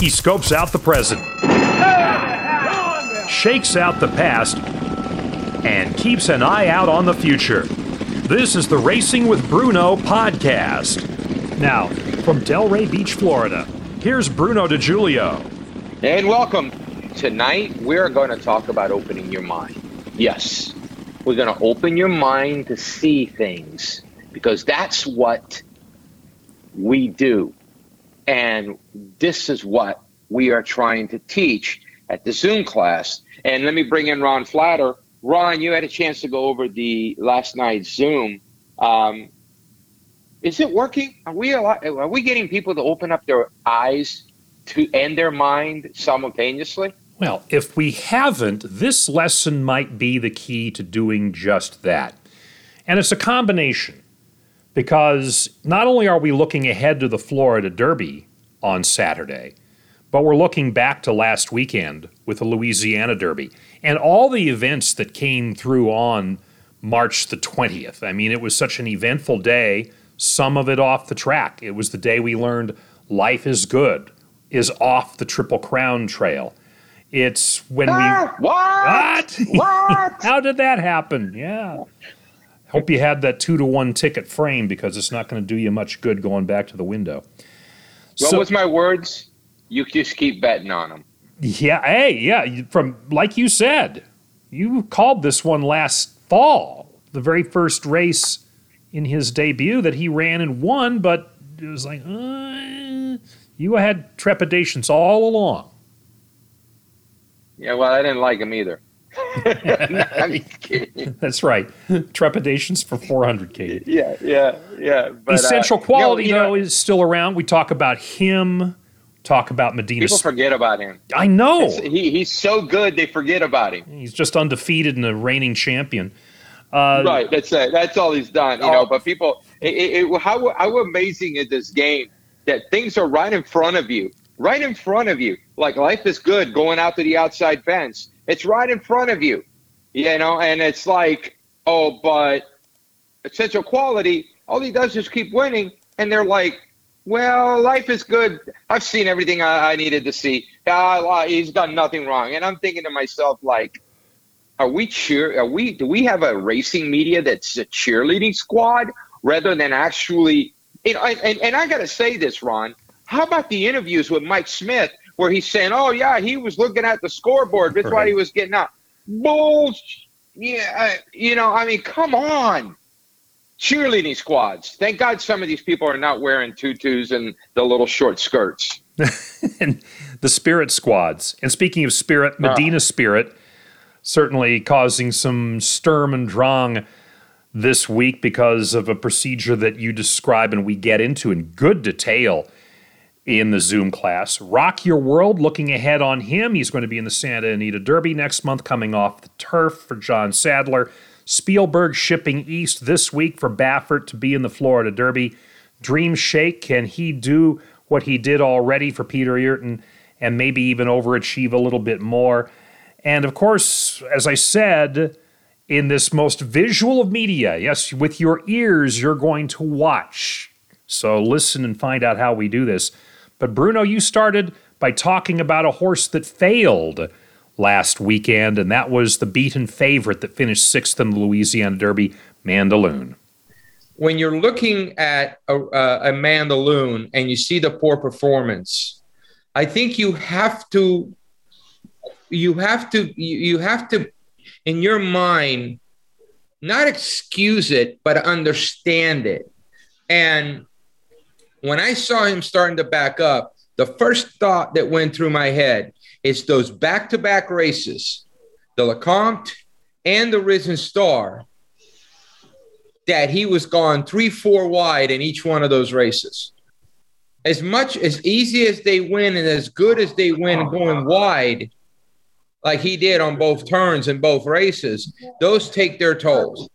He scopes out the present, shakes out the past, and keeps an eye out on the future. This is the Racing with Bruno podcast. Now, from Delray Beach, Florida, here's Bruno De Julio. And welcome. Tonight, we're going to talk about opening your mind. Yes, we're going to open your mind to see things because that's what we do. And this is what we are trying to teach at the Zoom class. And let me bring in Ron Flatter. Ron, you had a chance to go over the last night's Zoom. Um, is it working? Are we are we getting people to open up their eyes to and their mind simultaneously? Well, if we haven't, this lesson might be the key to doing just that. And it's a combination because not only are we looking ahead to the Florida Derby on Saturday, but we're looking back to last weekend with the Louisiana Derby and all the events that came through on March the 20th. I mean, it was such an eventful day, some of it off the track. It was the day we learned life is good, is off the Triple Crown Trail. It's when ah, we. What? What? what? How did that happen? Yeah. Hope you had that two to one ticket frame because it's not going to do you much good going back to the window. What so, was my words? You just keep betting on them. Yeah. Hey, yeah. From like you said, you called this one last fall, the very first race in his debut that he ran and won, but it was like uh, you had trepidations all along. Yeah, well, I didn't like him either. That's right. Trepidations for 400k. Yeah, yeah, yeah. But, Essential uh, quality you know, though know, is still around. We talk about him. Talk about Medina. People forget about him. I know. he, he's so good, they forget about him. He's just undefeated and a reigning champion. Uh, right. That's it. That's all he's done. You oh, know. But people, it, it, how how amazing is this game that things are right in front of you, right in front of you. Like life is good, going out to the outside fence it's right in front of you, you know, and it's like, oh, but essential quality, all he does is keep winning. And they're like, well, life is good. I've seen everything I, I needed to see. Uh, he's done nothing wrong. And I'm thinking to myself, like, are we cheer? Are we? Do we have a racing media that's a cheerleading squad rather than actually? You know, and, and I got to say this, Ron. How about the interviews with Mike Smith where he's saying, "Oh yeah, he was looking at the scoreboard. That's right. why he was getting out." Bullshit. Yeah, you know, I mean, come on. Cheerleading squads. Thank God some of these people are not wearing tutus and the little short skirts. and the spirit squads. And speaking of spirit, ah. Medina uh. Spirit certainly causing some sturm and drang this week because of a procedure that you describe and we get into in good detail in the Zoom class. Rock Your World, looking ahead on him. He's going to be in the Santa Anita Derby next month, coming off the turf for John Sadler. Spielberg shipping east this week for Baffert to be in the Florida Derby. Dream Shake, can he do what he did already for Peter Eurton and maybe even overachieve a little bit more? And of course, as I said, in this most visual of media, yes, with your ears, you're going to watch. So listen and find out how we do this. But Bruno, you started by talking about a horse that failed last weekend, and that was the beaten favorite that finished sixth in the Louisiana Derby, Mandaloun. When you're looking at a, uh, a Mandaloun and you see the poor performance, I think you have to, you have to, you have to, in your mind, not excuse it, but understand it. And when I saw him starting to back up, the first thought that went through my head is those back to back races, the Lecomte and the Risen Star, that he was gone three, four wide in each one of those races. As much as easy as they win and as good as they win going wide, like he did on both turns in both races, those take their tolls.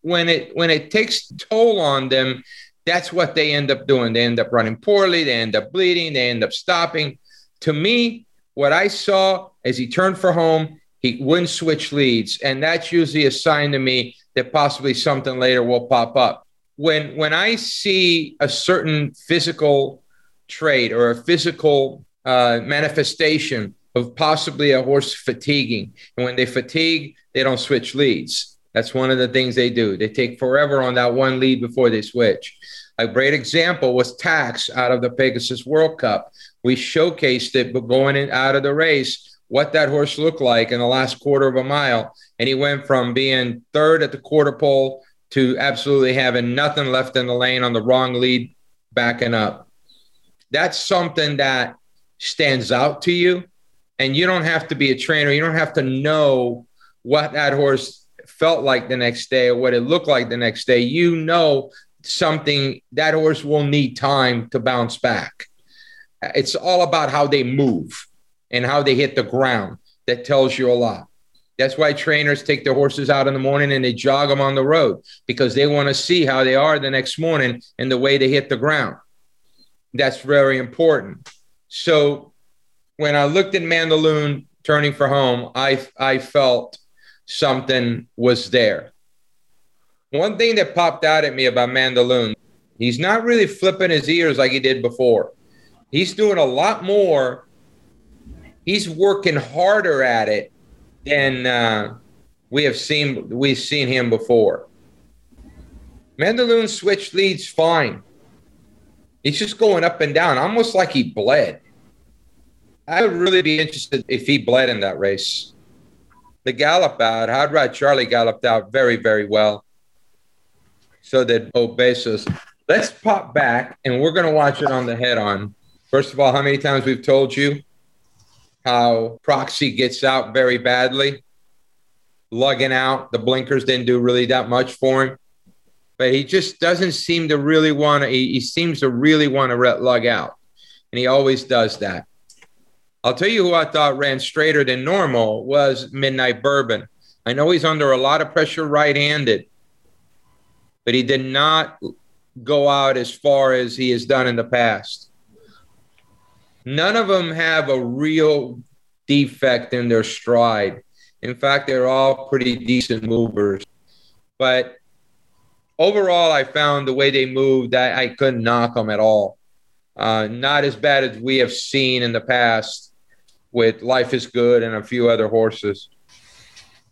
When it when it takes toll on them, that's what they end up doing. They end up running poorly, they end up bleeding, they end up stopping. To me, what I saw as he turned for home, he wouldn't switch leads. And that's usually a sign to me that possibly something later will pop up. When when I see a certain physical trait or a physical uh, manifestation of possibly a horse fatiguing. And when they fatigue, they don't switch leads. That's one of the things they do. They take forever on that one lead before they switch. A great example was Tax out of the Pegasus World Cup. We showcased it, but going in, out of the race, what that horse looked like in the last quarter of a mile. And he went from being third at the quarter pole to absolutely having nothing left in the lane on the wrong lead, backing up. That's something that stands out to you. And you don't have to be a trainer. You don't have to know what that horse felt like the next day or what it looked like the next day. You know something that horse will need time to bounce back. It's all about how they move and how they hit the ground. That tells you a lot. That's why trainers take their horses out in the morning and they jog them on the road because they want to see how they are the next morning and the way they hit the ground. That's very important. So when I looked at Mandaloun turning for home, I I felt something was there. One thing that popped out at me about Mandaloun, he's not really flipping his ears like he did before. He's doing a lot more. He's working harder at it than uh, we have seen. We've seen him before. Mandaloun switch leads fine. He's just going up and down, almost like he bled. I would really be interested if he bled in that race. The gallop out, Hot Rod Charlie galloped out very, very well so that O Besos. Let's pop back and we're going to watch it on the head on. First of all, how many times we've told you how Proxy gets out very badly, lugging out. The blinkers didn't do really that much for him, but he just doesn't seem to really want to. He, he, seems to really want to lug out, and he always does that. I'll tell you who I thought ran straighter than normal was Midnight Bourbon. I know he's under a lot of pressure right handed, but he did not go out as far as he has done in the past. None of them have a real defect in their stride. In fact, they're all pretty decent movers. But overall, I found the way they moved, I, I couldn't knock them at all. Uh, not as bad as we have seen in the past with Life is Good and a few other horses.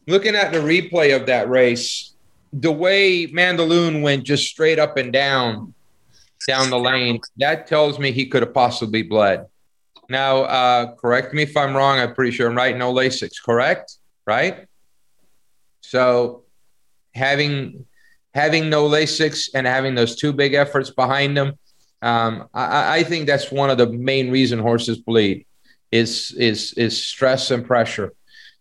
Looking at the replay of that race, the way Mandaloun went just straight up and down down the lane, that tells me he could have possibly bled. Now, uh, correct me if I'm wrong. I'm pretty sure I'm right. No Lasix, correct? Right. So, having having no Lasix and having those two big efforts behind them, um, I, I think that's one of the main reason horses bleed is is is stress and pressure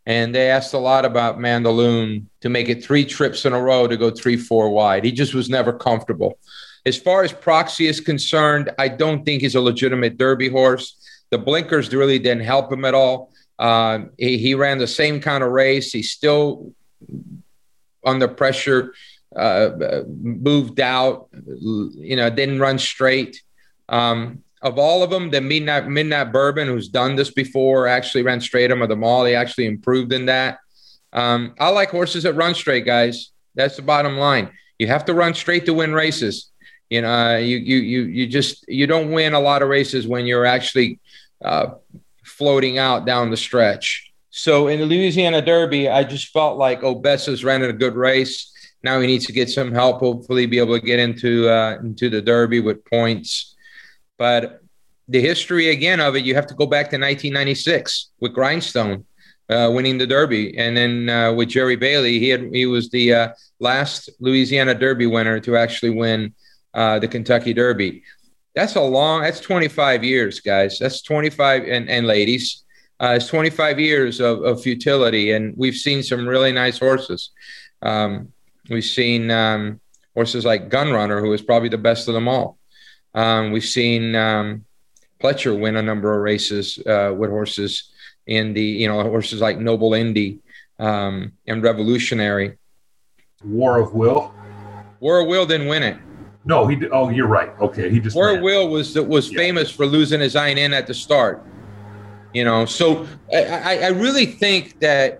and they asked a lot about Mandaloun to make it three trips in a row to go three, four wide. He just was never comfortable. As far as Proxy is concerned, I don't think he's a legitimate Derby horse. The blinkers really didn't help him at all. Uh, he, he, ran the same kind of race. He's still under pressure, uh, moved out, you know, didn't run straight. Um, of all of them, the Midnight Midnight Bourbon, who's done this before, actually ran straight him of them all. He actually improved in that. Um, I like horses that run straight, guys. That's the bottom line. You have to run straight to win races. You know, you you you you just you don't win a lot of races when you're actually uh, floating out down the stretch. So in the Louisiana Derby, I just felt like O Besos ran a good race. Now he needs to get some help. Hopefully, be able to get into uh, into the Derby with points. But the history again of it, you have to go back to 1996 with Grindstone uh, winning the Derby, and then uh, with Jerry Bailey, he had he was the uh, last Louisiana Derby winner to actually win uh, the Kentucky Derby. That's a long. That's 25 years, guys. That's 25 and and ladies. Uh, it's 25 years of, of futility, and we've seen some really nice horses. Um, we've seen um, horses like Gun Runner, who is probably the best of them all. Um, we've seen um, Pletcher win a number of races uh, with horses in the, you know, horses like Noble Indy um, and Revolutionary. War of Will. War of Will didn't win it. No, he. Did, oh, you're right. Okay, he just. War of Will was was yeah. famous for losing his eye in at the start. You know, so I, I really think that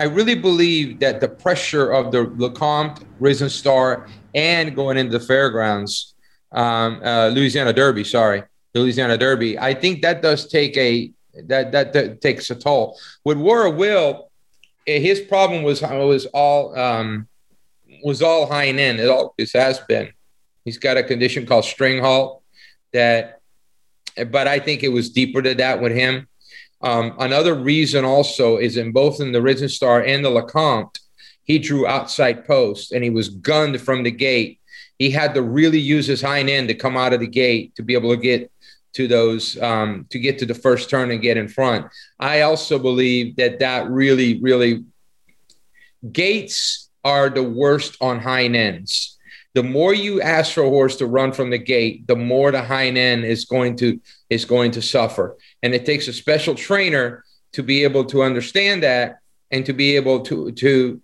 I really believe that the pressure of the Lecomte, Risen Star, and going into the fairgrounds um, uh, Louisiana Derby, sorry, the Louisiana Derby. I think that does take a that that, that takes a toll. With War of Will, eh, his problem was was all um, was all hind end. It always has been. He's got a condition called string halt that, but I think it was deeper to that with him. Um, another reason also is in both in the Risen Star and the Lecomte, he drew outside post and he was gunned from the gate. He had to really use his hind end to come out of the gate to be able to get to those um, to get to the first turn and get in front. I also believe that that really, really gates are the worst on hind ends. The more you ask for a horse to run from the gate, the more the hind end is going to is going to suffer. And it takes a special trainer to be able to understand that and to be able to to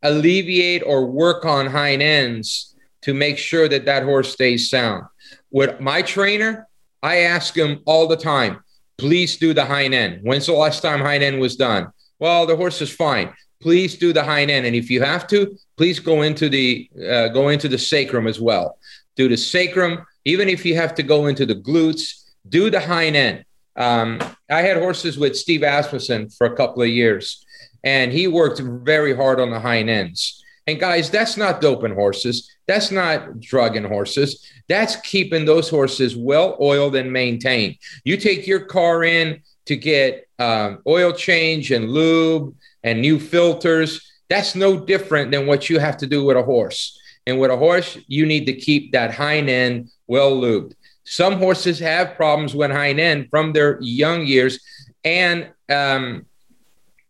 alleviate or work on hind ends to make sure that that horse stays sound. With my trainer, I ask him all the time, please do the hind end. When's the last time hind end was done? Well, the horse is fine. Please do the hind end, and if you have to, please go into the uh, go into the sacrum as well. Do the sacrum, even if you have to go into the glutes. Do the hind end. Um, I had horses with Steve Asmussen for a couple of years, and he worked very hard on the hind ends. And guys, that's not doping horses. That's not drugging horses. That's keeping those horses well oiled and maintained. You take your car in to get um, oil change and lube and new filters. That's no different than what you have to do with a horse. And with a horse, you need to keep that hind end well lubed. Some horses have problems with hind end from their young years. And um,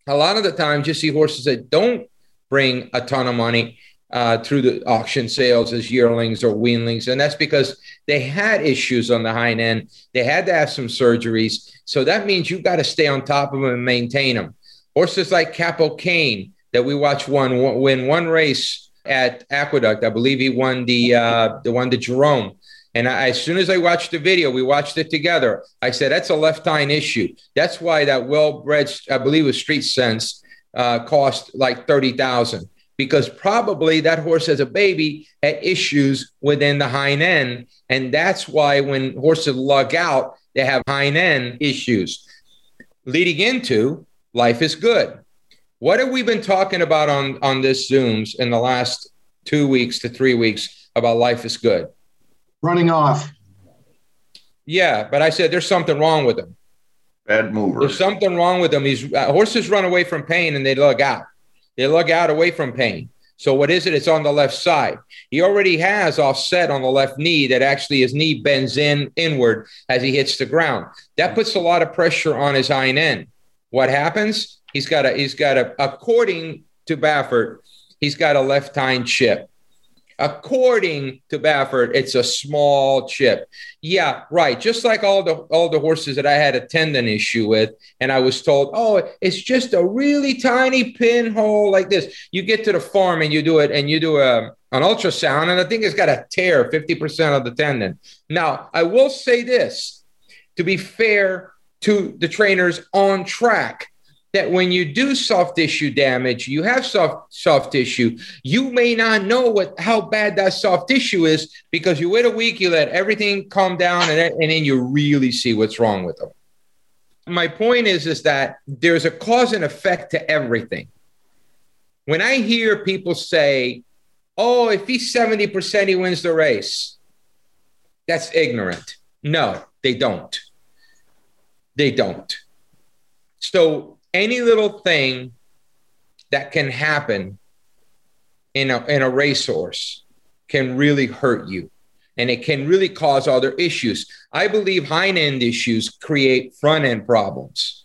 a lot of the times you see horses that don't bring a ton of money uh, through the auction sales as yearlings or weanlings. And that's because they had issues on the hind end. They had to have some surgeries. So that means you've got to stay on top of them and maintain them. Horses like Capo Kane that we watched one win one race at Aqueduct. I believe he won the uh, the one the Jerome. And I, as soon as I watched the video, we watched it together. I said, that's a left hind issue. That's why that well bred, I believe was Street Sense, uh, cost like 30000 because probably that horse as a baby had issues within the hind end. And that's why when horses lug out, they have hind end issues. Leading into life is good. What have we been talking about on, on this Zooms in the last two weeks to three weeks about life is good? running off. Yeah, but I said there's something wrong with him. Bad mover. There's something wrong with him. He's uh, horses run away from pain and they lug out. They lug out away from pain. So what is it? It's on the left side. He already has offset on the left knee that actually his knee bends in inward as he hits the ground. That puts a lot of pressure on his hind end. What happens? He's got a he's got a according to Baffert, he's got a left hind chip. According to Baffert, it's a small chip. Yeah, right. Just like all the all the horses that I had a tendon issue with, and I was told, oh, it's just a really tiny pinhole like this. You get to the farm and you do it, and you do a an ultrasound, and I think it's got a tear 50% of the tendon. Now, I will say this to be fair to the trainers on track that when you do soft tissue damage, you have soft soft tissue, you may not know what how bad that soft tissue is because you wait a week, you let everything calm down, and then, and then you really see what's wrong with them. My point is, is that there's a cause and effect to everything. When I hear people say, "Oh, if he's seventy percent, he wins the race," that's ignorant. No, they don't. They don't. So any little thing that can happen in a, in a racehorse can really hurt you and it can really cause other issues. I believe hind end issues create front end problems.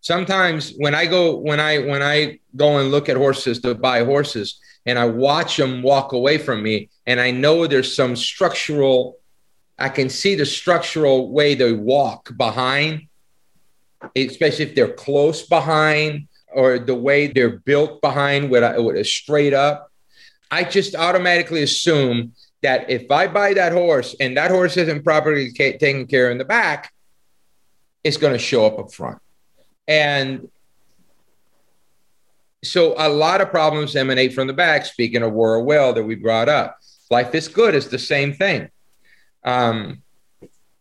Sometimes when I go when I when I go and look at horses to buy horses and I watch them walk away from me and I know there's some structural I can see the structural way they walk behind especially if they're close behind or the way they're built behind with a, with a straight up. I just automatically assume that if I buy that horse and that horse isn't properly ca- taken care of in the back, it's going to show up up front. And so a lot of problems emanate from the back. Speaking of War Well that we brought up, life is good is the same thing. Um,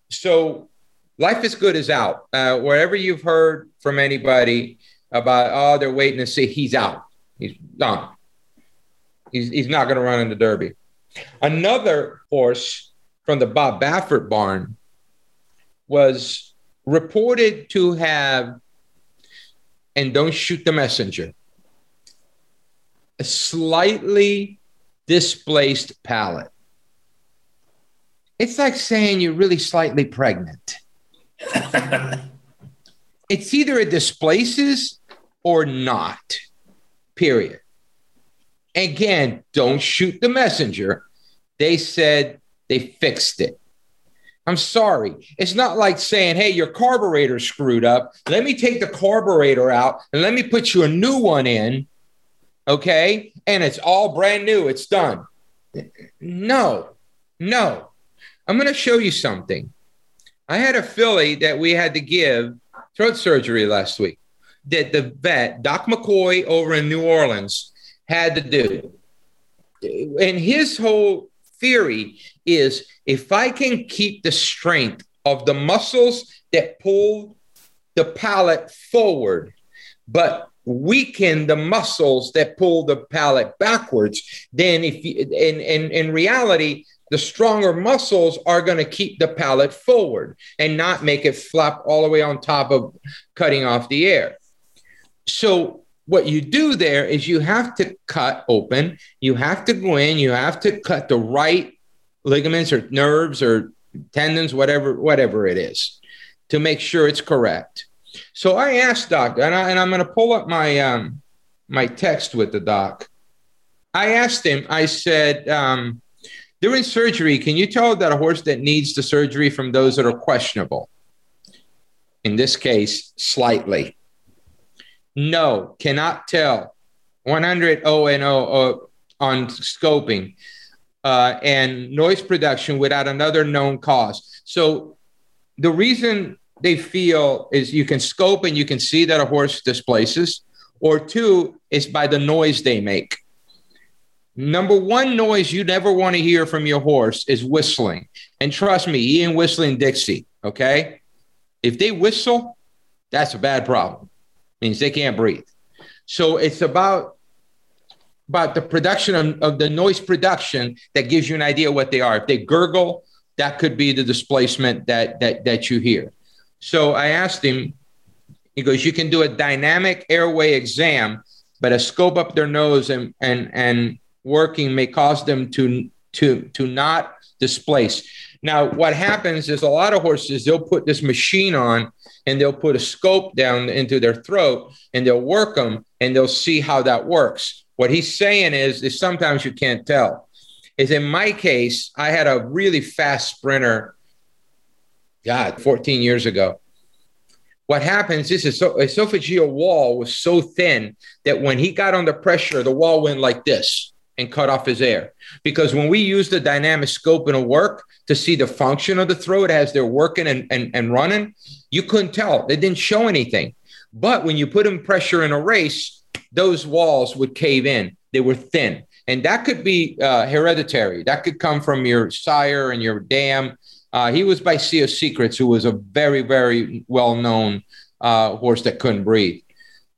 So life is good is out. Uh, wherever you've heard from anybody about, oh, they're waiting to see, he's out. He's done. He's, he's not going to run in the Derby. Another horse from the Bob Baffert barn was reported to have, and don't shoot the messenger, a slightly displaced palate. It's like saying you're really slightly pregnant. it's either it displaces or not, period. Again, don't shoot the messenger. They said they fixed it. I'm sorry. It's not like saying, hey, your carburetor screwed up. Let me take the carburetor out and let me put you a new one in. Okay. And it's all brand new. It's done. No, no. I'm going to show you something. I had a filly that we had to give throat surgery last week that the vet, Doc McCoy over in New Orleans, had to do. And his whole theory is if I can keep the strength of the muscles that pull the palate forward, but weaken the muscles that pull the palate backwards, then if you, in, in, in reality, the stronger muscles are going to keep the palate forward and not make it flap all the way on top of cutting off the air. So what you do there is you have to cut open, you have to go in, you have to cut the right ligaments or nerves or tendons, whatever, whatever it is, to make sure it's correct. So I asked Doc, and, I, and I'm going to pull up my um, my text with the doc. I asked him. I said, um, during surgery, can you tell that a horse that needs the surgery from those that are questionable? In this case, slightly. No, cannot tell. 100 O and O uh, on scoping uh, and noise production without another known cause. So the reason they feel is you can scope and you can see that a horse displaces, or two is by the noise they make. Number one noise you never want to hear from your horse is whistling. And trust me, Ian whistling Dixie, okay? If they whistle, that's a bad problem means they can't breathe. So it's about about the production of, of the noise production that gives you an idea what they are. If they gurgle, that could be the displacement that that that you hear. So I asked him, he goes, you can do a dynamic airway exam, but a scope up their nose and and and working may cause them to to to not displace. Now, what happens is a lot of horses, they'll put this machine on and they'll put a scope down into their throat and they'll work them and they'll see how that works. What he's saying is, is sometimes you can't tell. Is in my case, I had a really fast sprinter, God, 14 years ago. What happens is his esophageal wall was so thin that when he got under pressure, the wall went like this and cut off his air. Because when we use the dynamic scope in a work to see the function of the throat as they're working and, and, and running, you couldn't tell. They didn't show anything. But when you put in pressure in a race, those walls would cave in. They were thin. And that could be uh, hereditary. That could come from your sire and your dam. Uh, he was by Sea of Secrets, who was a very, very well known uh, horse that couldn't breathe.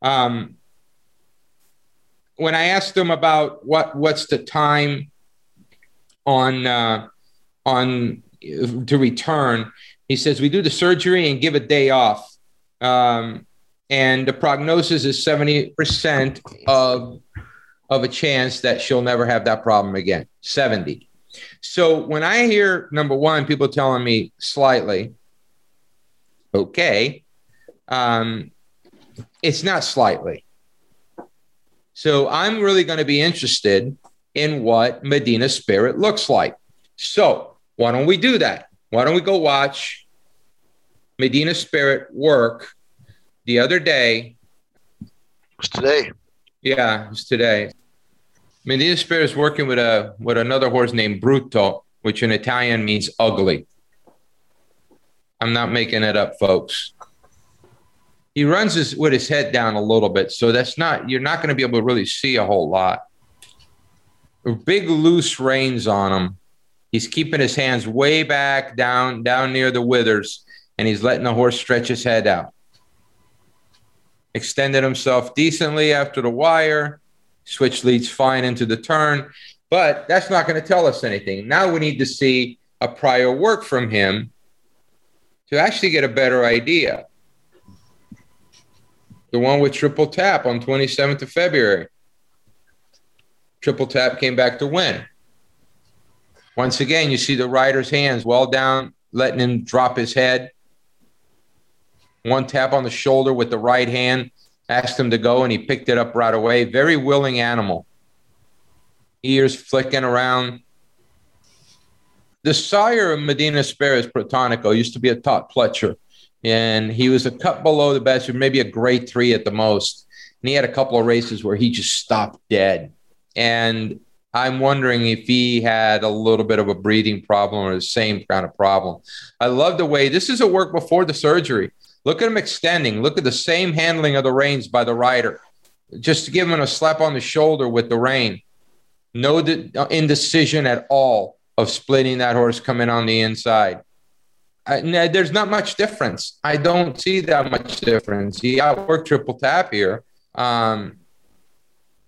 Um, when I asked him about what what's the time on uh, on to return, he says we do the surgery and give a day off, um, and the prognosis is seventy percent of of a chance that she'll never have that problem again. Seventy. So when I hear number one, people telling me slightly, okay, um, it's not slightly so I'm really going to be interested in what Medina Spirit looks like. So why don't we do that? Why don't we go watch Medina Spirit work the other day? It's today. Yeah, it's today. Medina Spirit is working with a with another horse named Bruto, which in Italian means ugly. I'm not making it up, folks he runs his with his head down a little bit, so that's not you're not going to be able to really see a whole lot. Big loose reins on him. He's keeping his hands way back down, down near the withers, and he's letting the horse stretch his head out. Extended himself decently after the wire. Switch leads fine into the turn, but that's not going to tell us anything. Now we need to see a prior work from him to actually get a better idea. The one with triple tap on 27th of February. Triple tap came back to win. Once again, you see the rider's hands well down, letting him drop his head. One tap on the shoulder with the right hand, asked him to go, and he picked it up right away. Very willing animal. Ears flicking around. The sire of Medina Spirit, Protonico, used to be a top pletcher, and he was a cut below the best, maybe a grade three at the most. And he had a couple of races where he just stopped dead. And I'm wondering if he had a little bit of a breathing problem or the same kind of problem. I love the way this is a work before the surgery. Look at him extending. Look at the same handling of the reins by the rider. Just to give him a slap on the shoulder with the rein. No indecision at all of splitting that horse coming on the inside. I, there's not much difference. I don't see that much difference. He outworked triple tap here. Um,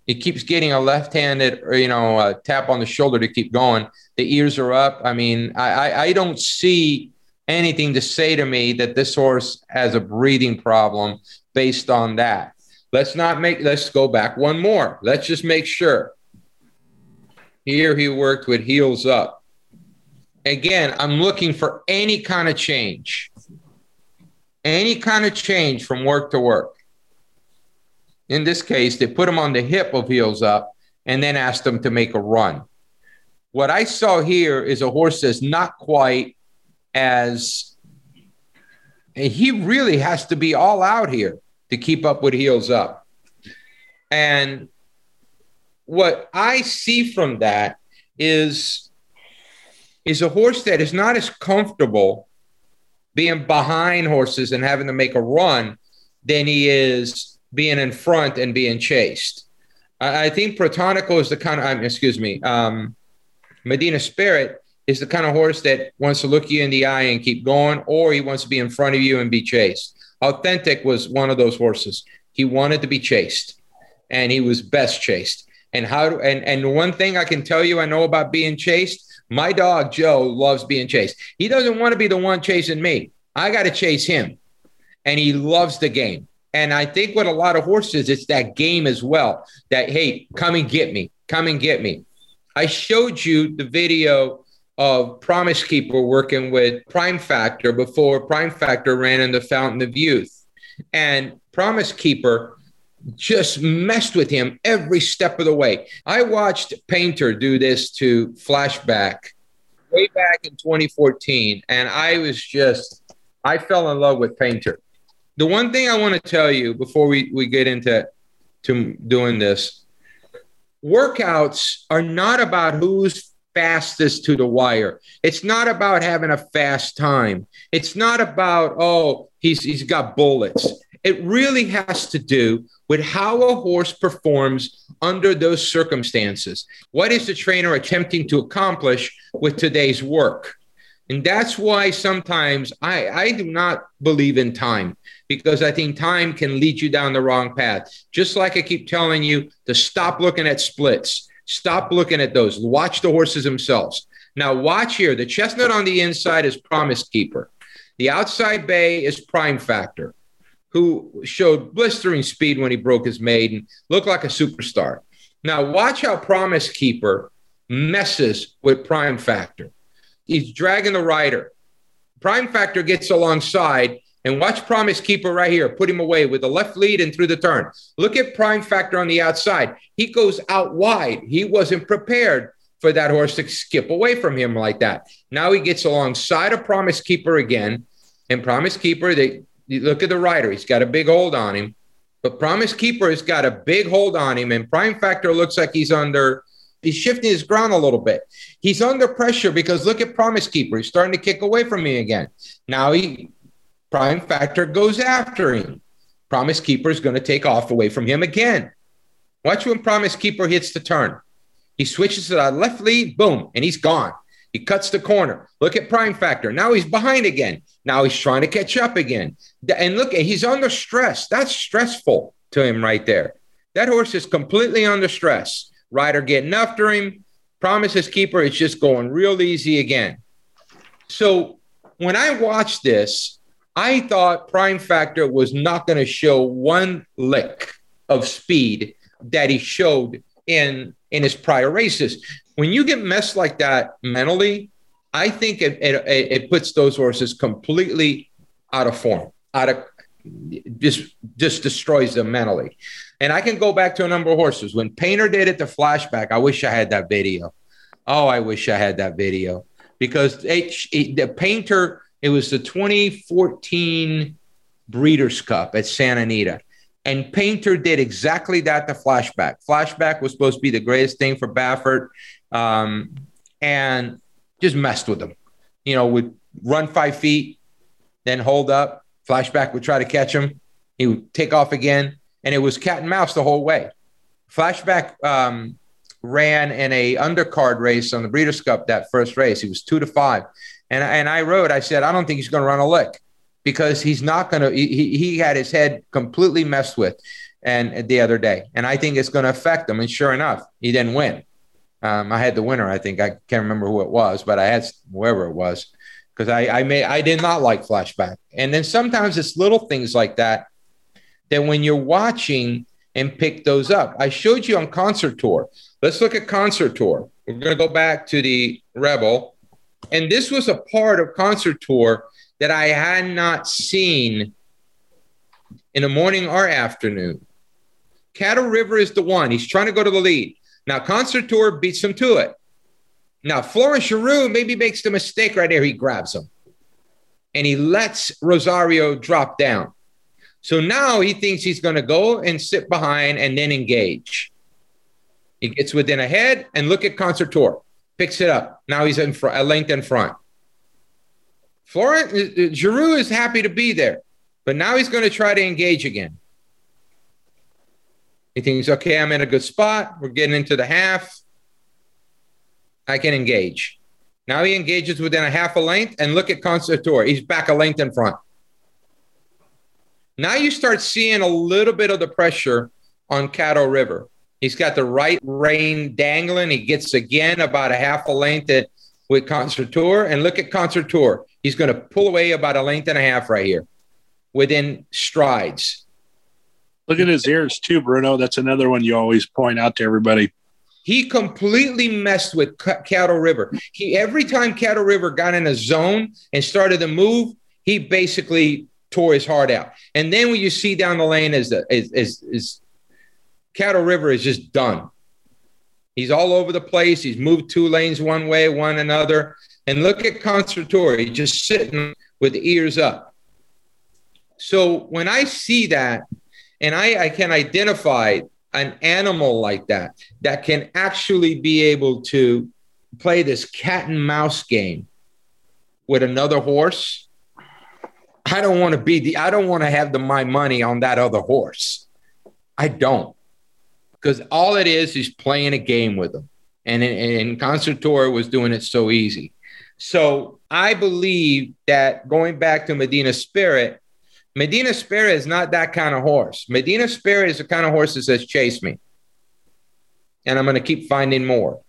he keeps getting a left-handed, or, you know, uh, tap on the shoulder to keep going. The ears are up. I mean, I, I, I don't see anything to say to me that this horse has a breathing problem based on that. Let's not make, let's go back one more. Let's just make sure. Here he worked with heels up. Again, I'm looking for any kind of change, any kind of change from work to work. In this case, they put him on the hip of heels up and then asked him to make a run. What I saw here is a horse that's not quite as he really has to be all out here to keep up with heels up. And what I see from that is is a horse that is not as comfortable being behind horses and having to make a run than he is being in front and being chased. I think Protonico is the kind of, um, excuse me, um, Medina Spirit is the kind of horse that wants to look you in the eye and keep going, or he wants to be in front of you and be chased. Authentic was one of those horses. He wanted to be chased, and he was best chased. And how? Do, and and one thing I can tell you, I know about being chased. My dog Joe loves being chased. He doesn't want to be the one chasing me. I got to chase him, and he loves the game. And I think with a lot of horses, it's that game as well. That hey, come and get me, come and get me. I showed you the video of Promise Keeper working with Prime Factor before Prime Factor ran in the Fountain of Youth. And Promise Keeper just messed with him every step of the way. I watched Painter do this to Flashback way back in 2014, and I was just, I fell in love with Painter. The one thing I want to tell you before we, we get into to doing this workouts are not about who's fastest to the wire. It's not about having a fast time. It's not about, oh, he's, he's got bullets. It really has to do with how a horse performs under those circumstances. What is the trainer attempting to accomplish with today's work? And that's why sometimes I, I do not believe in time because I think time can lead you down the wrong path. Just like I keep telling you to stop looking at splits Stop looking at those. Watch the horses themselves. Now, watch here. The chestnut on the inside is Promise Keeper. The outside bay is Prime Factor, who showed blistering speed when he broke his maiden, looked like a superstar. Now, watch how Promise Keeper messes with Prime Factor. He's dragging the rider. Prime Factor gets alongside and watch Promise Keeper right here. Put him away with the left lead and through the turn. Look at Prime Factor on the outside. He goes out wide. He wasn't prepared for that horse to skip away from him like that. Now he gets alongside of Promise Keeper again. And Promise Keeper, they look at the rider. He's got a big hold on him. But Promise Keeper has got a big hold on him. And Prime Factor looks like he's under he's shifting his ground a little bit. He's under pressure because look at Promise Keeper. He's starting to kick away from me again. Now he Prime Factor goes after him. Promise Keeper is going to take off away from him again. Watch when Promise Keeper hits the turn. He switches to that left lead, boom, and he's gone. He cuts the corner. Look at prime factor. Now he's behind again. Now he's trying to catch up again. And look, he's under stress. That's stressful to him right there. That horse is completely under stress. Rider getting after him. Promises keeper is just going real easy again. So when I watched this, I thought Prime Factor was not going to show one lick of speed that he showed in in his prior races. When you get messed like that mentally, I think it, it, it puts those horses completely out of form, out of just just destroys them mentally. And I can go back to a number of horses. When Painter did it, the flashback, I wish I had that video. Oh, I wish I had that video because it, it, the Painter, it was the 2014 Breeders' Cup at Santa Anita. And Painter did exactly that The flashback. Flashback was supposed to be the greatest thing for Baffert um, and just messed with him. You know, would run five feet, then hold up. Flashback would try to catch him. He would take off again. And it was cat and mouse the whole way. Flashback um, ran in a undercard race on the Breeders' Cup that first race. He was two to five. And, and I wrote, I said, I don't think he's going to run a lick because he's not going to, he, he had his head completely messed with and the other day. And I think it's going to affect him. And sure enough, he didn't win. Um, I had the winner. I think I can't remember who it was, but I had whoever it was because I I may I did not like flashback. And then sometimes it's little things like that that when you're watching and pick those up. I showed you on concert tour. Let's look at concert tour. We're going to go back to the Rebel, and this was a part of concert tour that I had not seen in the morning or afternoon. Caddo River is the one. He's trying to go to the lead. Now, Concert Tour beats him to it. Now, Florent Geroux maybe makes the mistake right there. He grabs him and he lets Rosario drop down. So now he thinks he's going to go and sit behind and then engage. He gets within a head and look at Concert Tour, picks it up. Now he's in front, a length in front. Florent uh, uh, Geroux is happy to be there, but now he's going to try to engage again. He thinks, okay, I'm in a good spot. We're getting into the half. I can engage. Now he engages within a half a length and look at Concert He's back a length in front. Now you start seeing a little bit of the pressure on Caddo River. He's got the right rein dangling. He gets again about a half a length at, with Concert Tour. And look at Concert Tour. He's going to pull away about a length and a half right here within strides. Look at his ears too, Bruno. That's another one you always point out to everybody. He completely messed with Caddo River. He every time Caddo River got in a zone and started to move, he basically tore his heart out. And then when you see down the lane is the is is, is Caddo River is just done. He's all over the place. He's moved two lanes one way, one another. And look at Concert just sitting with ears up. So when I see that, and I, I can identify an animal like that that can actually be able to play this cat and mouse game with another horse i don't want to be the i don't want to have the my money on that other horse. I don't. Because all it is is playing a game with them. And tour was doing it so easy so i believe that going back to medina spirit Medina Spirit is not that kind of horse. Medina Spirit is the kind of horse that says, chase me. And I'm going to keep finding more.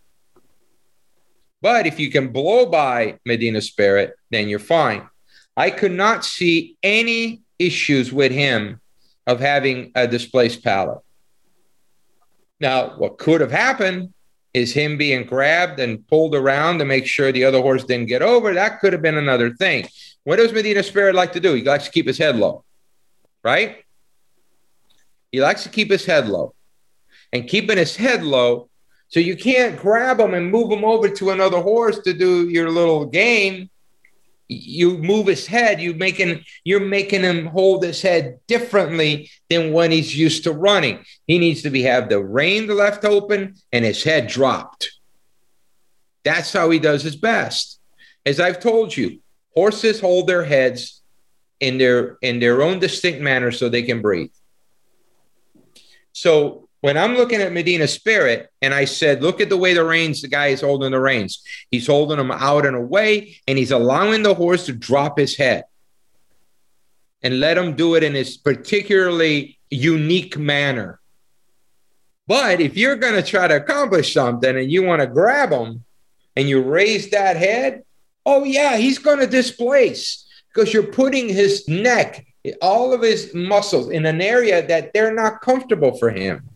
But if you can blow by Medina Spirit, then you're fine. I could not see any issues with him of having a displaced palate. Now, what could have happened is him being grabbed and pulled around to make sure the other horse didn't get over. That could have been another thing. What does Medina Spirit like to do? He likes to keep his head low, right? He likes to keep his head low. And keeping his head low, so you can't grab him and move him over to another horse to do your little game. You move his head, you making you're making him hold his head differently than when he's used to running. He needs to be have the rein left open and his head dropped. That's how he does his best. As I've told you, Horses hold their heads in their in their own distinct manner so they can breathe. So when I'm looking at Medina Spirit and I said, look at the way the reins, the guy is holding the reins. He's holding them out and away, and he's allowing the horse to drop his head and let him do it in his particularly unique manner. But if you're going to try to accomplish something and you want to grab him and you raise that head, oh, yeah, he's going to displace because you're putting his neck, all of his muscles in an area that they're not comfortable for him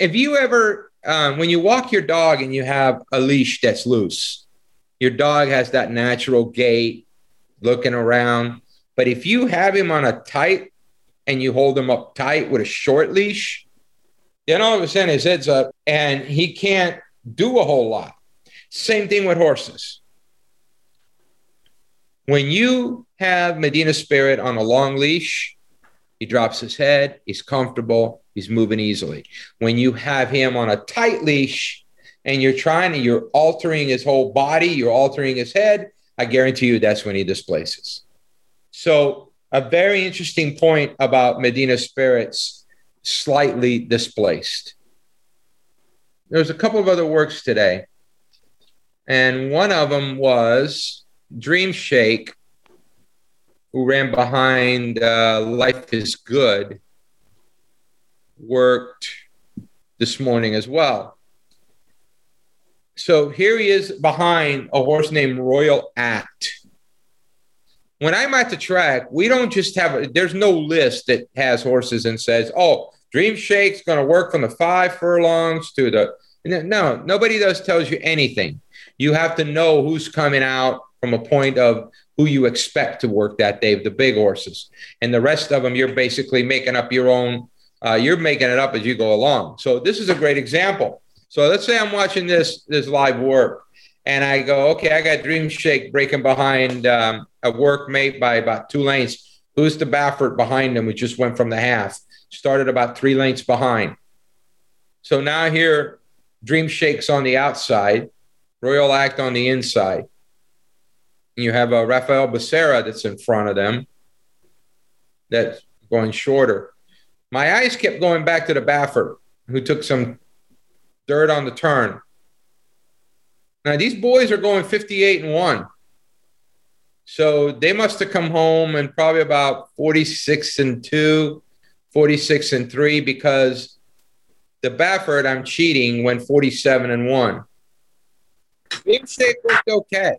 if you ever um, when you walk your dog and you have a leash that's loose your dog has that natural gait looking around. But if you have him on a tight and you hold him up tight with a short leash then all of a sudden his head's up and he can't do a whole lot. Same thing with horses. When you have medina spirit on a long leash he drops his head he's comfortable He's moving easily. When you have him on a tight leash and you're trying to, you're altering his whole body, you're altering his head, I guarantee you that's when he displaces. So, a very interesting point about Medina Spirits slightly displaced. There's a couple of other works today, and one of them was Dream Shake, who ran behind uh, Life is Good worked this morning as well. So here he is behind a horse named Royal Act. When I'm at the track, we don't just have, a, there's no list that has horses and says, oh, Dream Shake's going to work from the five furlongs to the, no, nobody does tells you anything. You have to know who's coming out from a point of who you expect to work that day, the big horses. And the rest of them, you're basically making up your own uh, you're making it up as you go along. So this is a great example. So let's say I'm watching this this live work, and I go, okay, I got Dream Shake breaking behind um, a workmate by about two lengths. Who's the Baffert behind him? who just went from the half, started about three lengths behind. So now here, Dream Shake's on the outside, Royal Act on the inside. You have a Rafael Becerra that's in front of them, that's going shorter my eyes kept going back to the Baffert, who took some dirt on the turn. Now these boys are going 58 and 1. So they must have come home and probably about 46 and 2, 46 and 3 because the Baffert I'm cheating went 47 and 1. Big Shake looked okay.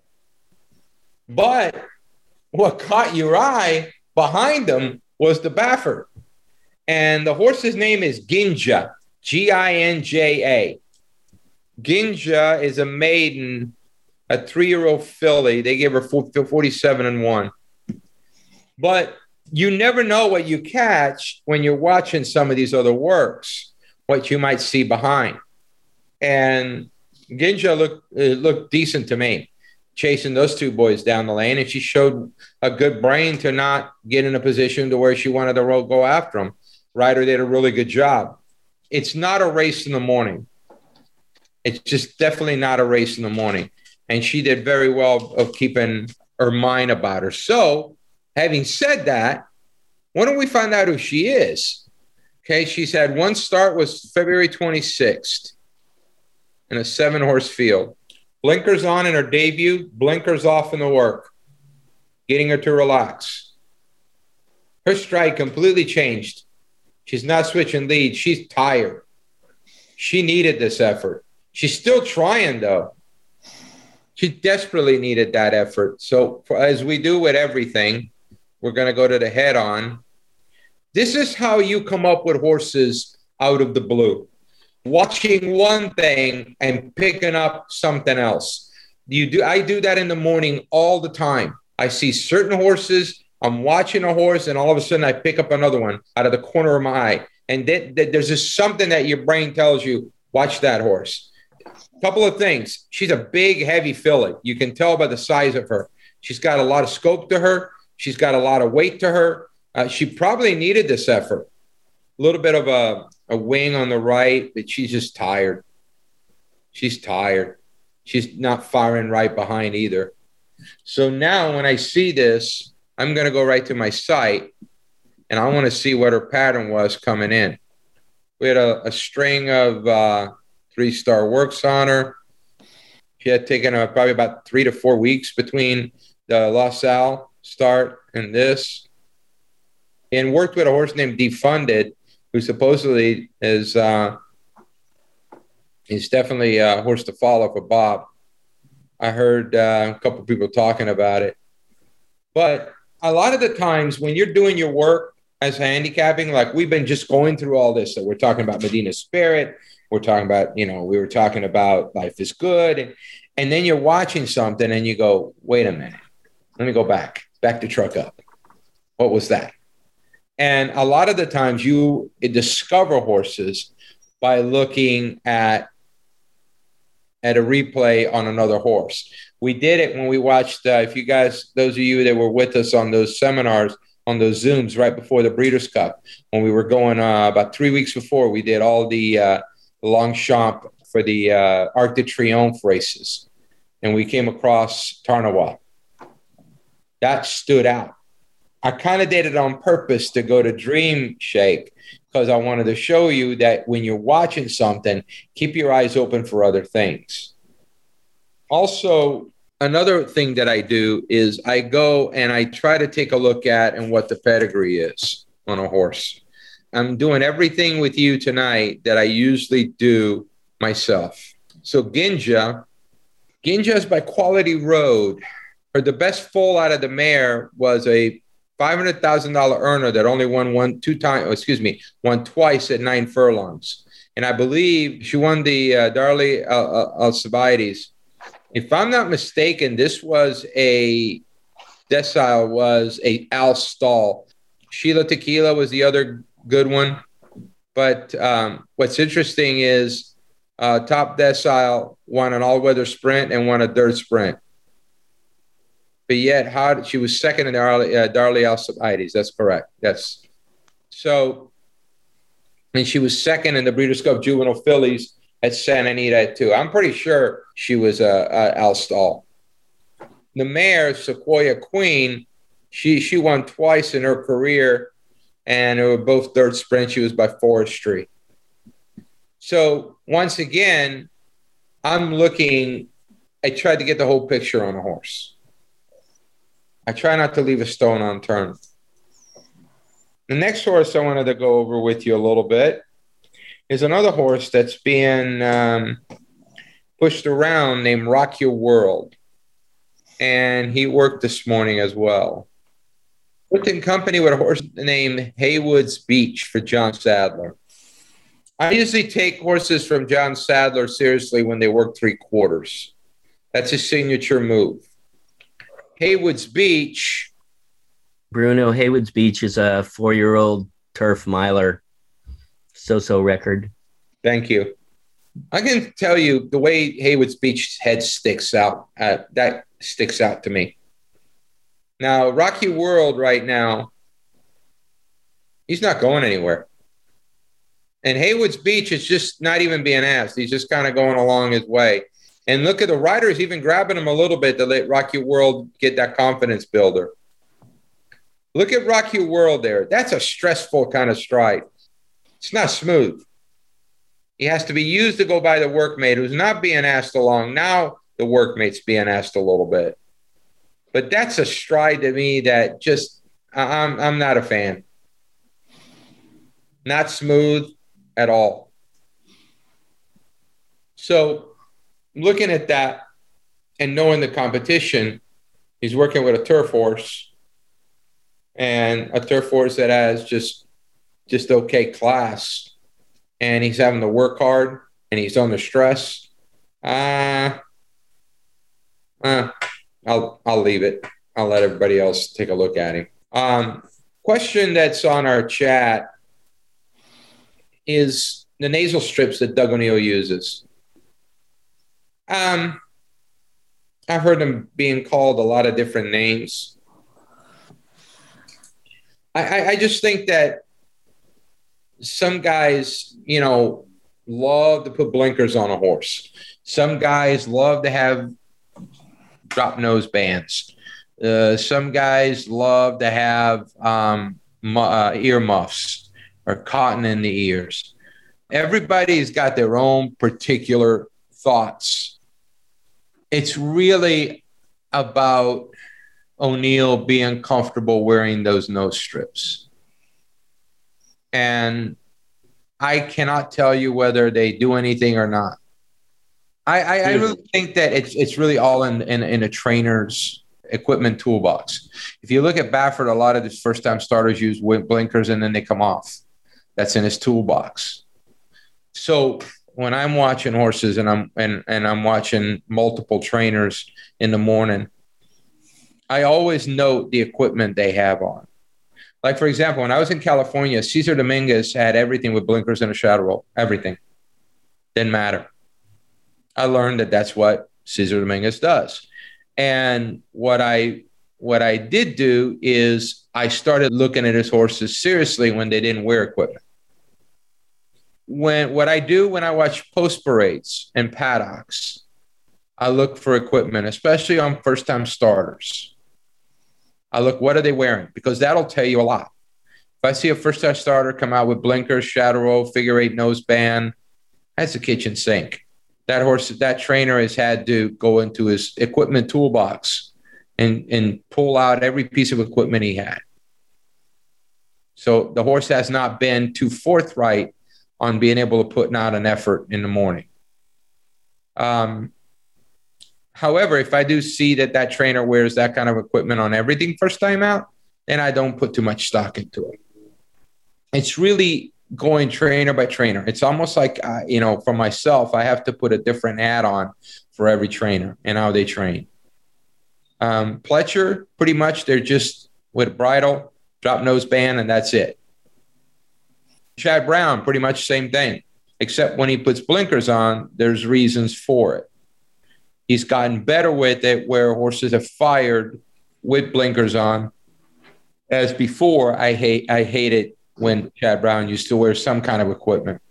But what caught your eye behind them was the Baffert. And the horse's name is Ginja, G I N J A. Ginja is a maiden, a three year old filly. They gave her 47 and one. But you never know what you catch when you're watching some of these other works, what you might see behind. And Ginja looked, uh, looked decent to me chasing those two boys down the lane. And she showed a good brain to not get in a position to where she wanted to go after them. Ryder did a really good job. It's not a race in the morning. It's just definitely not a race in the morning. And she did very well of keeping her mind about her. So, having said that, why don't we find out who she is? Okay, she's had one start was February 26th in a seven horse field. Blinkers on in her debut, blinkers off in the work, getting her to relax. Her stride completely changed She's not switching leads. She's tired. She needed this effort. She's still trying, though. She desperately needed that effort. So, as we do with everything, we're going to go to the head on. This is how you come up with horses out of the blue. Watching one thing and picking up something else. You do I do that in the morning all the time. I see certain horses I'm watching a horse, and all of a sudden I pick up another one out of the corner of my eye. And th- th- there's just something that your brain tells you, watch that horse. Couple of things. She's a big, heavy filly. You can tell by the size of her. She's got a lot of scope to her. She's got a lot of weight to her. Uh, she probably needed this effort. A little bit of a, a wing on the right, but she's just tired. She's tired. She's not firing right behind either. So now when I see this, I'm going to go right to my site and I want to see what her pattern was coming in. We had a, a string of uh, three star works on her. She had taken uh, probably about three to four weeks between the La Salle start and this, and worked with a horse named Defunded, who supposedly is uh, he's definitely a horse to follow for Bob. I heard uh, a couple people talking about it, but a lot of the times when you're doing your work as handicapping, like we've been just going through all this. So we're talking about Medina Spirit. We're talking about, you know, we were talking about life is good. And, and then you're watching something and you go, wait a minute, let me go back, back to truck up. What was that? And a lot of the times you discover horses by looking at at a replay on another horse. We did it when we watched. Uh, if you guys, those of you that were with us on those seminars, on those Zooms right before the Breeders' Cup, when we were going uh, about three weeks before, we did all the uh, Longchamp for the uh, Arc de Triomphe races, and we came across Tarnawa. That stood out. I kind of did it on purpose to go to Dream Shake because I wanted to show you that when you're watching something, keep your eyes open for other things. Also, another thing that I do is I go and I try to take a look at and what the pedigree is on a horse. I'm doing everything with you tonight that I usually do myself. So Ginja, Ginja is by Quality Road. Or the best foal out of the mare was a five hundred thousand dollar earner that only won one two times. Oh, excuse me, won twice at nine furlongs, and I believe she won the uh, Darley Alcibiades. If I'm not mistaken, this was a decile was a Al Stall. Sheila Tequila was the other good one, but um, what's interesting is uh, top decile won an all weather sprint and won a dirt sprint but yet how she was second in Darley, uh, Darley Alcibiades. That's correct. Yes. So, and she was second in the Breeders' Cup Juvenile Fillies at Santa Anita too. I'm pretty sure she was a, a Al Stall. The mayor, Sequoia Queen, she she won twice in her career, and they were both third sprints. She was by Forestry. So once again, I'm looking. I tried to get the whole picture on a horse. I try not to leave a stone unturned. The next horse I wanted to go over with you a little bit is another horse that's being um, pushed around named Rock Your World. And he worked this morning as well. Worked in company with a horse named Haywood's Beach for John Sadler. I usually take horses from John Sadler seriously when they work three quarters. That's his signature move. Haywood's Beach. Bruno Haywood's Beach is a four year old turf miler, so so record. Thank you. I can tell you the way Haywood's Beach head sticks out. Uh, that sticks out to me. Now, Rocky World right now, he's not going anywhere. And Haywood's Beach is just not even being asked. He's just kind of going along his way. And look at the riders even grabbing him a little bit to let Rocky World get that confidence builder. Look at Rocky World there. That's a stressful kind of stride. It's not smooth. He has to be used to go by the workmate who's not being asked along. Now the workmate's being asked a little bit. But that's a stride to me that just I'm I'm not a fan. Not smooth at all. So looking at that and knowing the competition, he's working with a turf horse and a turf horse that has just just okay class and he's having to work hard and he's under stress uh, uh i'll i'll leave it. I'll let everybody else take a look at him. Um question that's on our chat is the nasal strips that doug o'neill uses. Um, I've heard them being called a lot of different names. I, I, I just think that some guys, you know, love to put blinkers on a horse. Some guys love to have drop nose bands. Uh, some guys love to have um, mu- uh, ear muffs or cotton in the ears. everybody's got their own particular thoughts. It's really about O'Neill being comfortable wearing those nose strips. And I cannot tell you whether they do anything or not. I, I, I really think that it's it's really all in, in in a trainer's equipment toolbox. If you look at Baffert, a lot of his first time starters use blinkers and then they come off. That's in his toolbox. So when I'm watching horses and I'm and, and I'm watching multiple trainers in the morning, I always note the equipment they have on. Like for example, when I was in California, Cesar Dominguez had everything with blinkers and a shadow roll, everything. Didn't matter. I learned that that's what Cesar Dominguez does. And what I what I did do is I started looking at his horses seriously when they didn't wear equipment. When what I do when I watch post parades and paddocks, I look for equipment, especially on first time starters. I look what are they wearing because that'll tell you a lot. If I see a first time starter come out with blinkers, shadow roll, figure eight nose band, that's a kitchen sink that horse, that trainer has had to go into his equipment toolbox and, and pull out every piece of equipment he had. So the horse has not been too forthright on being able to put out an effort in the morning. Um, however, if I do see that that trainer wears that kind of equipment on everything first time out, then I don't put too much stock into it. It's really going trainer by trainer. It's almost like, uh, you know, for myself, I have to put a different hat on for every trainer and how they train. Um, Pletcher, pretty much, they're just with bridle, drop nose band, and that's it. Chad Brown, pretty much same thing, except when he puts blinkers on, there's reasons for it. He's gotten better with it where horses have fired with blinkers on. As before, I hate I hated when Chad Brown used to wear some kind of equipment.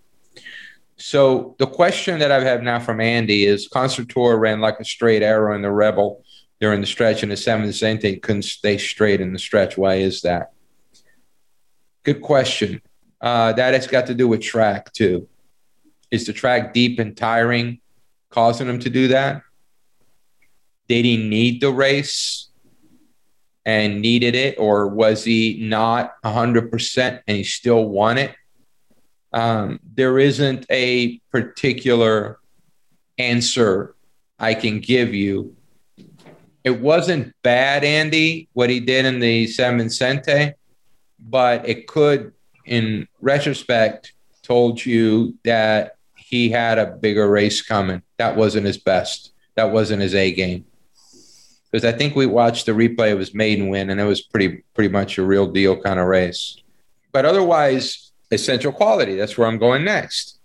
So the question that I have now from Andy is Concert Tour ran like a straight arrow in the Rebel during the stretch, and the San Vicente couldn't stay straight in the stretch. Why is that? Good question. Uh, that has got to do with track too. Is the track deep and tiring, causing him to do that? Did he need the race? and needed it, or was he not 100% and he still won it? Um, there isn't a particular answer I can give you. It wasn't bad, Andy, what he did in the San Vicente, but it could, in retrospect, told you that he had a bigger race coming. That wasn't his best. That wasn't his A game because I think we watched the replay of his maiden win, and it was pretty pretty much a real deal kind of race. But otherwise, essential quality. That's where I'm going next.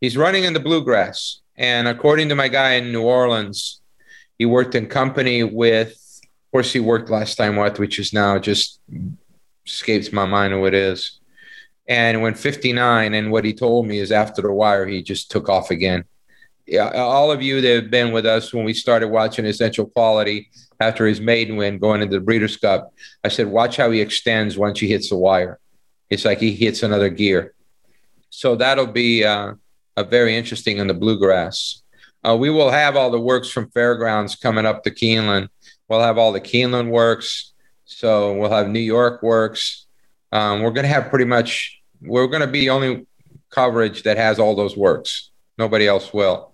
He's running in the bluegrass, and according to my guy in New Orleans, he worked in company with. Of course, he worked last time with, which is now just escapes my mind who it is. And when 59, and what he told me is after the wire, he just took off again yeah, all of you that have been with us when we started watching Essential Quality after his maiden win going into the Breeders' Cup, I said, watch how he extends once he hits the wire. It's like he hits another gear. So that'll be uh, a very interesting in the bluegrass. Uh, we will have all the works from Fairgrounds coming up to Keeneland. We'll have all the Keeneland works. So we'll have New York works. Um, we're going to have pretty much, we're going to be the only coverage that has all those works. Nobody else will.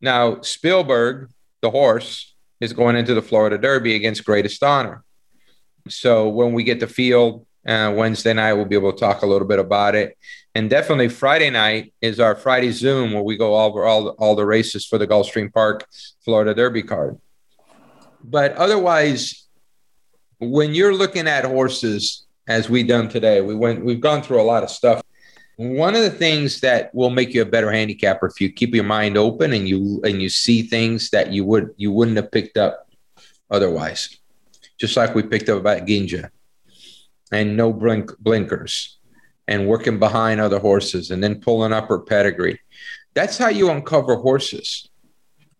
Now, Spielberg, the horse, is going into the Florida Derby against Greatest Honor. So when we get the field uh, Wednesday night, we'll be able to talk a little bit about it. And definitely Friday night is our Friday Zoom where we go over all, all the races for the Gulfstream Park Florida Derby card. But otherwise, when you're looking at horses, as we done today, we went we've gone through a lot of stuff. One of the things that will make you a better handicapper if you keep your mind open and you and you see things that you would you wouldn't have picked up otherwise. Just like we picked up about Ginja and no blink, blinkers and working behind other horses and then pulling up her pedigree. That's how you uncover horses.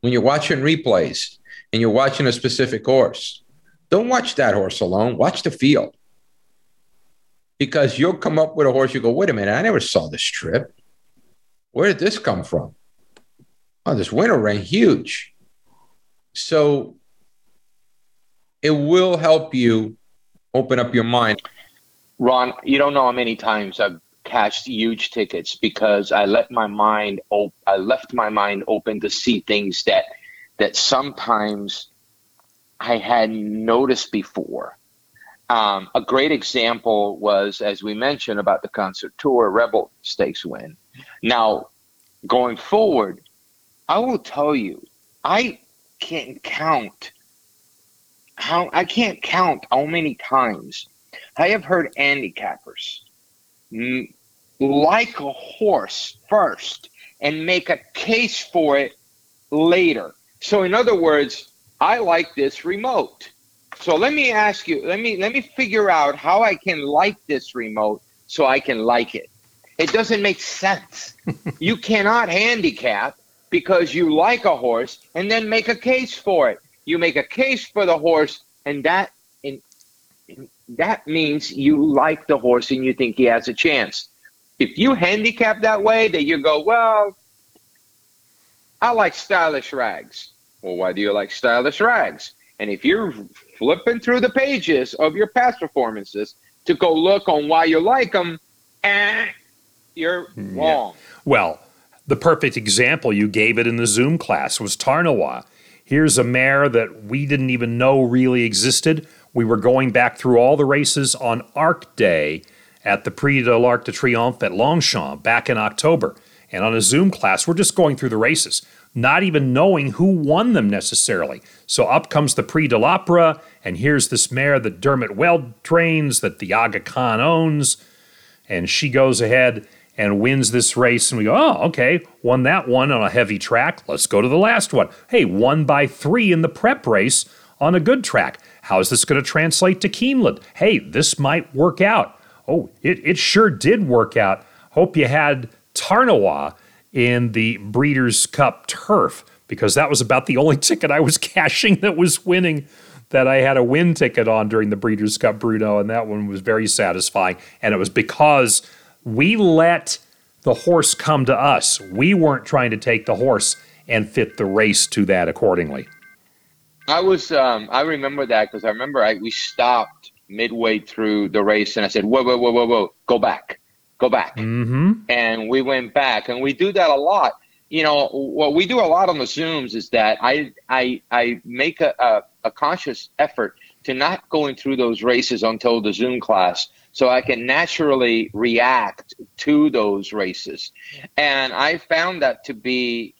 When you're watching replays and you're watching a specific horse, don't watch that horse alone. Watch the field because you'll come up with a horse. You go, wait a minute, I never saw this trip. where did this come from? Oh, this winner ran huge. So it will help you open up your mind. Ron, you don't know how many times I've cashed huge tickets because I let my mind op- I left my mind open to see things that that sometimes I hadn't noticed before. Um, a great example was, as we mentioned, about the concert tour Rebel Stakes win. Now, going forward, I will tell you, I can't count how I can't count how many times I have heard handicappers mm, like a horse first and make a case for it later. So, in other words, I like this remote. So let me ask you, let me let me figure out how I can like this remote so I can like it. It doesn't make sense. you cannot handicap because you like a horse and then make a case for it. You make a case for the horse and that in, that means you like the horse and you think he has a chance. If you handicap that way, that you go, well, I like stylish rags. Well, why do you like stylish rags? And if you're flipping through the pages of your past performances to go look on why you like them, eh, you're wrong. Well, the perfect example you gave it in the Zoom class was Tarnawa. Here's a mare that we didn't even know really existed. We were going back through all the races on Arc Day at the Prix de l'Arc de Triomphe at Longchamp back in October. And on a Zoom class, we're just going through the races, not even knowing who won them necessarily. So up comes the Prix de l'Opera, and here's this mare that Dermot Weld trains, that the Aga Khan owns, and she goes ahead and wins this race. And we go, oh, okay, won that one on a heavy track. Let's go to the last one. Hey, won by three in the prep race on a good track. How is this going to translate to Keeneland? Hey, this might work out. Oh, it, it sure did work out. Hope you had Tarnawa in the Breeders' Cup turf because that was about the only ticket I was cashing that was winning that I had a win ticket on during the Breeders' Cup Bruno, and that one was very satisfying. And it was because we let the horse come to us. We weren't trying to take the horse and fit the race to that accordingly. I was, um, I remember that because I remember I, we stopped midway through the race and I said, whoa, whoa, whoa, whoa, whoa, go back, go back. Mm-hmm. And we went back and we do that a lot. You know, what we do a lot on the Zooms is that I, I, I make a, a, a conscious effort to not going through those races until the Zoom class so I can naturally react to those races. And I found that to be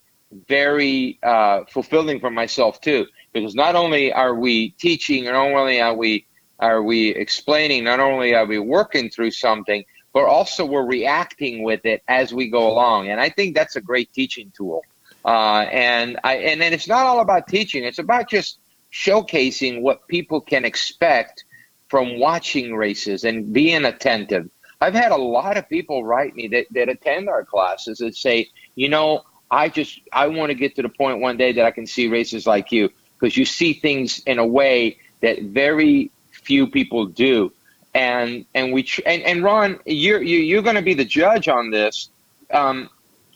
very uh, fulfilling for myself too, because not only are we teaching, not only are we are we explaining, not only are we working through something, but also we're reacting with it as we go along. And I think that's a great teaching tool. Uh, and I and then it's not all about teaching; it's about just showcasing what people can expect from watching races and being attentive. I've had a lot of people write me that, that attend our classes and say, you know, I just I want to get to the point one day that I can see races like you because you see things in a way that very few people do. And and we tr- and, and Ron, you're you, you're going to be the judge on this. Um,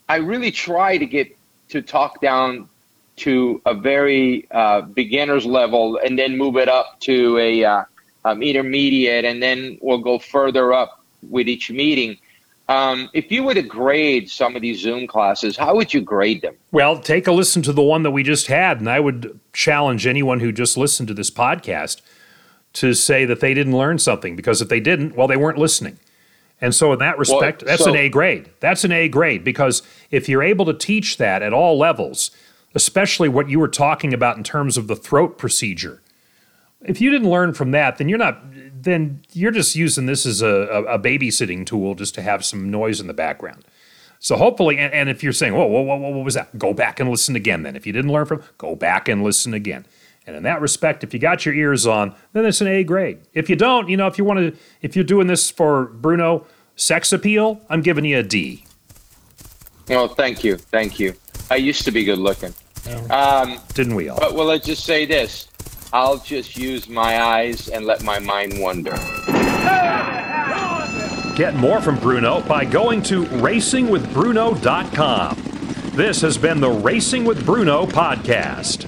I really try to get to talk down to a very uh, beginner's level and then move it up to a uh, um, intermediate, and then we'll go further up with each meeting. Um, if you were to grade some of these Zoom classes, how would you grade them? Well, take a listen to the one that we just had, and I would challenge anyone who just listened to this podcast to say that they didn't learn something because if they didn't, well, they weren't listening. And so, in that respect, well, that's so, an A grade. That's an A grade because if you're able to teach that at all levels, especially what you were talking about in terms of the throat procedure, if you didn't learn from that, then you're not. Then you're just using this as a, a, babysitting tool just to have some noise in the background. So hopefully, and, and if you're saying, whoa, whoa, whoa, what was that? Go back and listen again. Then, if you didn't learn from, go back and listen again. And in that respect, if you got your ears on, then it's an A grade. If you don't, you know, if you want to, if you're doing this for Bruno sex appeal, I'm giving you a D. Oh, thank you, thank you. I used to be good looking. Um, Didn't we all? But well, let's just say this: I'll just use my eyes and let my mind wander. Get more from Bruno by going to racingwithbruno.com. This has been the Racing with Bruno podcast.